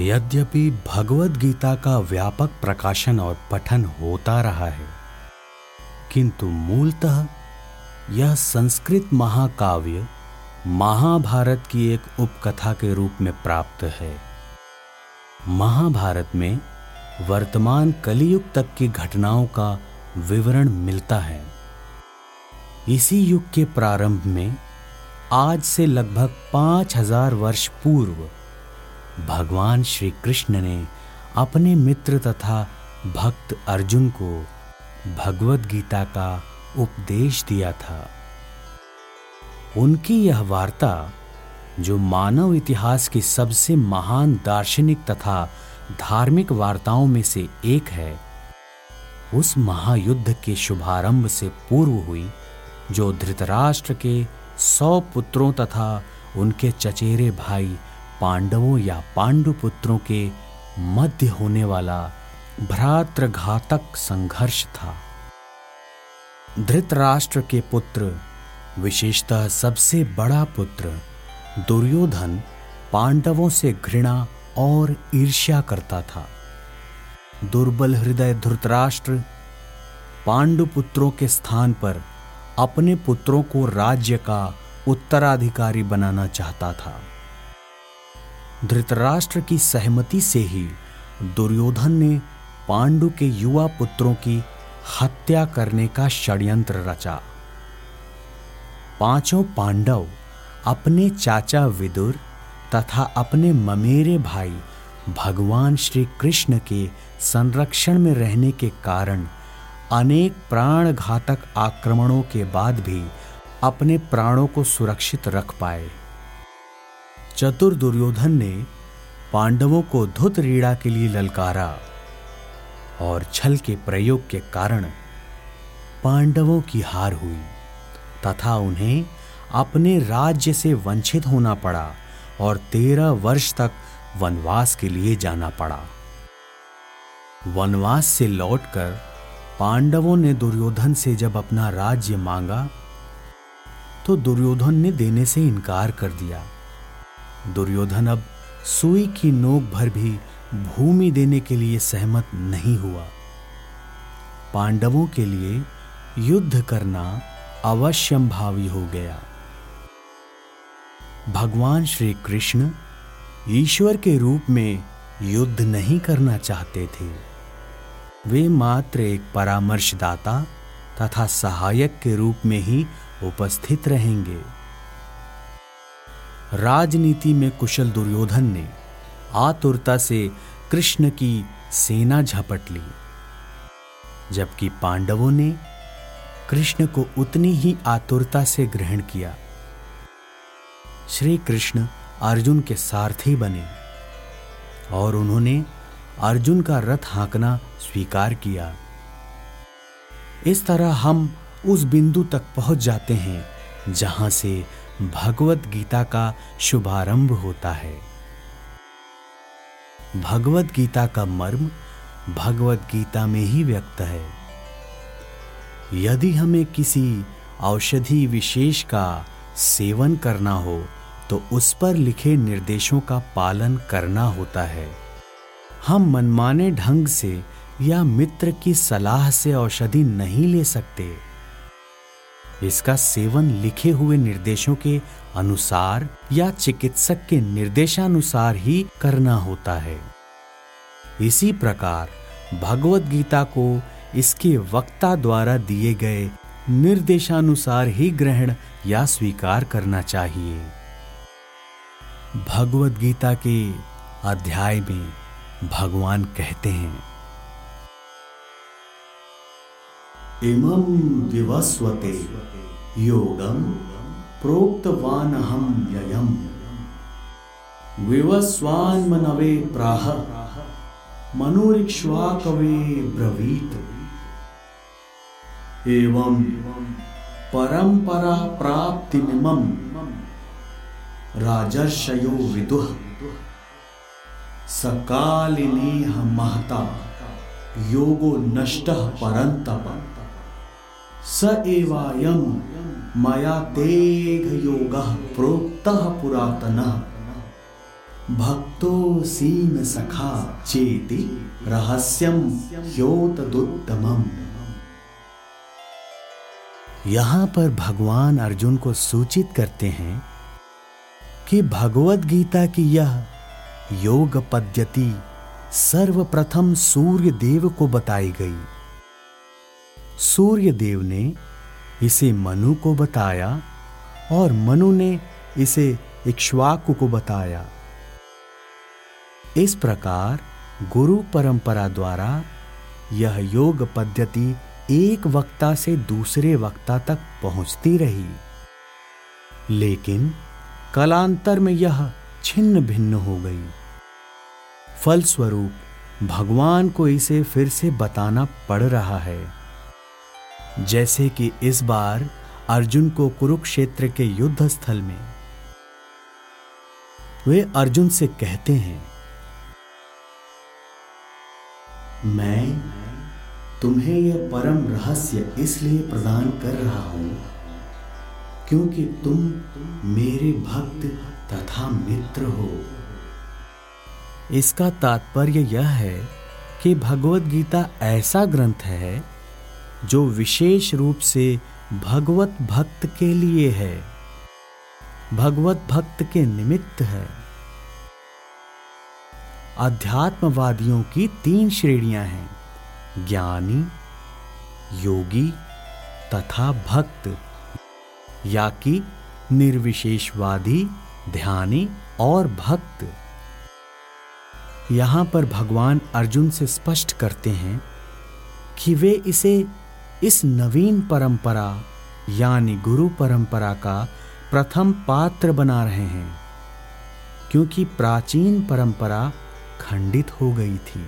यद्यपि भगवत गीता का व्यापक प्रकाशन और पठन होता रहा है, किंतु मूलतः यह संस्कृत महाकाव्य महाभारत की एक उपकथा के रूप में प्राप्त है। महाभारत में वर्तमान कलयुग तक की घटनाओं का विवरण मिलता है। इसी युग के प्रारंभ में आज से लगभग पाँच हज़ार वर्ष पूर्व भगवान श्री कृष्ण ने अपने मित्र तथा भक्त अर्जुन को भगवत गीता का उपदेश दिया था। उनकी यह वार्ता, जो मानव इतिहास की सबसे महान दार्शनिक तथा धार्मिक वार्ताओं में से एक है, उस महायुद्ध के शुभारंभ से पूर्व हुई, जो धृतराष्ट्र के सौ पुत्रों तथा उनके चचेरे भाई पांडवों या पांडु पुत्रों के मध्य होने वाला भ्रातृघातक संघर्ष था। धृतराष्ट्र के पुत्र, विशेषतः सबसे बड़ा पुत्र, दुर्योधन पांडवों से घृणा और ईर्ष्या करता था। दुर्बल हृदय धृतराष्ट्र पांडु पुत्रों के स्थान पर अपने पुत्रों को राज्य का उत्तराधिकारी बनाना चाहता था। धृतराष्ट्र की सहमति से ही दुर्योधन ने पांडु के युवा पुत्रों की हत्या करने का षड्यंत्र रचा। पाँचों पांडव अपने चाचा विदुर तथा अपने ममेरे भाई भगवान श्री कृष्ण के संरक्षण में रहने के कारण अनेक प्राण घातक आक्रमणों के बाद भी अपने प्राणों को सुरक्षित रख पाए। चतुर दुर्योधन ने पांडवों को धुत रीड़ा के लिए ललकारा और छल के प्रयोग के कारण पांडवों की हार हुई, तथा उन्हें अपने राज्य से वंचित होना पड़ा और तेरह वर्ष तक वनवास के लिए जाना पड़ा। वनवास से लौटकर पांडवों ने दुर्योधन से जब अपना राज्य मांगा तो दुर्योधन ने देने से इनकार कर दिया। दुर्योधन अब सुई की नोक भर भी भूमि देने के लिए सहमत नहीं हुआ। पांडवों के लिए युद्ध करना अवश्यंभावी हो गया। भगवान श्री कृष्ण ईश्वर के रूप में युद्ध नहीं करना चाहते थे। वे मात्र एक परामर्शदाता तथा सहायक के रूप में ही उपस्थित रहेंगे। राजनीति में कुशल दुर्योधन ने आतुरता से कृष्ण की सेना झपट ली। जबकि पांडवों ने कृष्ण को उतनी ही आतुरता से ग्रहण किया। श्री कृष्ण अर्जुन के सारथी बने और उन्होंने अर्जुन का रथ हाँकना स्वीकार किया। इस तरह हम उस बिंदु तक पहुँच जाते हैं जहाँ से भगवत गीता का शुभारंभ होता है। भगवत गीता का मर्म भगवत गीता में ही व्यक्त है। यदि हमें किसी औषधि विशेष का सेवन करना हो तो उस पर लिखे निर्देशों का पालन करना होता है। हम मनमाने ढंग से या मित्र की सलाह से औषधि नहीं ले सकते। इसका सेवन लिखे हुए निर्देशों के अनुसार या चिकित्सक के निर्देशानुसार ही करना होता है। इसी प्रकार, भगवत गीता को इसके वक्ता द्वारा दिए गए निर्देशानुसार ही ग्रहण या स्वीकार करना चाहिए। भगवत गीता के अध्याय में भगवान कहते हैं इमं विवस्वते। योगम प्रोक्तवानहं ययम्। विवस्वान्मनवे प्राह, मनुरिक्ष्वाकवे ब्रवीत। एवं परंपरा प्राप्तिमिमं, राजर्षयो विदुः। सकालिनेह महता, योगो नष्टः परन्तप। स एवायम मया तेघ योगः प्रोक्तः पुरातनः। भक्तो सीन सखा चेति रहस्यम ह्योतदुत्तमम। यहाँ पर भगवान अर्जुन को सूचित करते हैं कि भगवत गीता की यह योग पद्धति सर्वप्रथम सूर्य देव को बताई गई। सूर्य देव ने इसे मनु को बताया और मनु ने इसे इक्ष्वाकु को बताया। इस प्रकार गुरु परंपरा द्वारा यह योग पद्धति एक वक्ता से दूसरे वक्ता तक पहुँचती रही। लेकिन कलांतर में यह छिन्न भिन्न हो गई। फलस्वरूप भगवान को इसे फिर से बताना पड़ रहा है। जैसे कि इस बार अर्जुन को कुरुक्षेत्र के युद्ध स्थल में। वे अर्जुन से कहते हैं, मैं तुम्हें यह परम रहस्य इसलिए प्रदान कर रहा हूँ क्योंकि तुम मेरे भक्त तथा मित्र हो। इसका तात्पर्य यह है कि भगवत गीता ऐसा ग्रंथ है जो विशेष रूप से भगवत भक्त के लिए है। भगवत भक्त के निमित्त है। अध्यात्मवादियों की तीन श्रेणियाँ हैं, ज्ञानी, योगी तथा भक्त, या कि निर्विशेषवादी, ध्यानी और भक्त। यहाँ पर भगवान अर्जुन से स्पष्ट करते हैं कि वे इसे इस नवीन परंपरा, यानी गुरु परंपरा का प्रथम पात्र बना रहे हैं, क्योंकि प्राचीन परंपरा खंडित हो गई थी।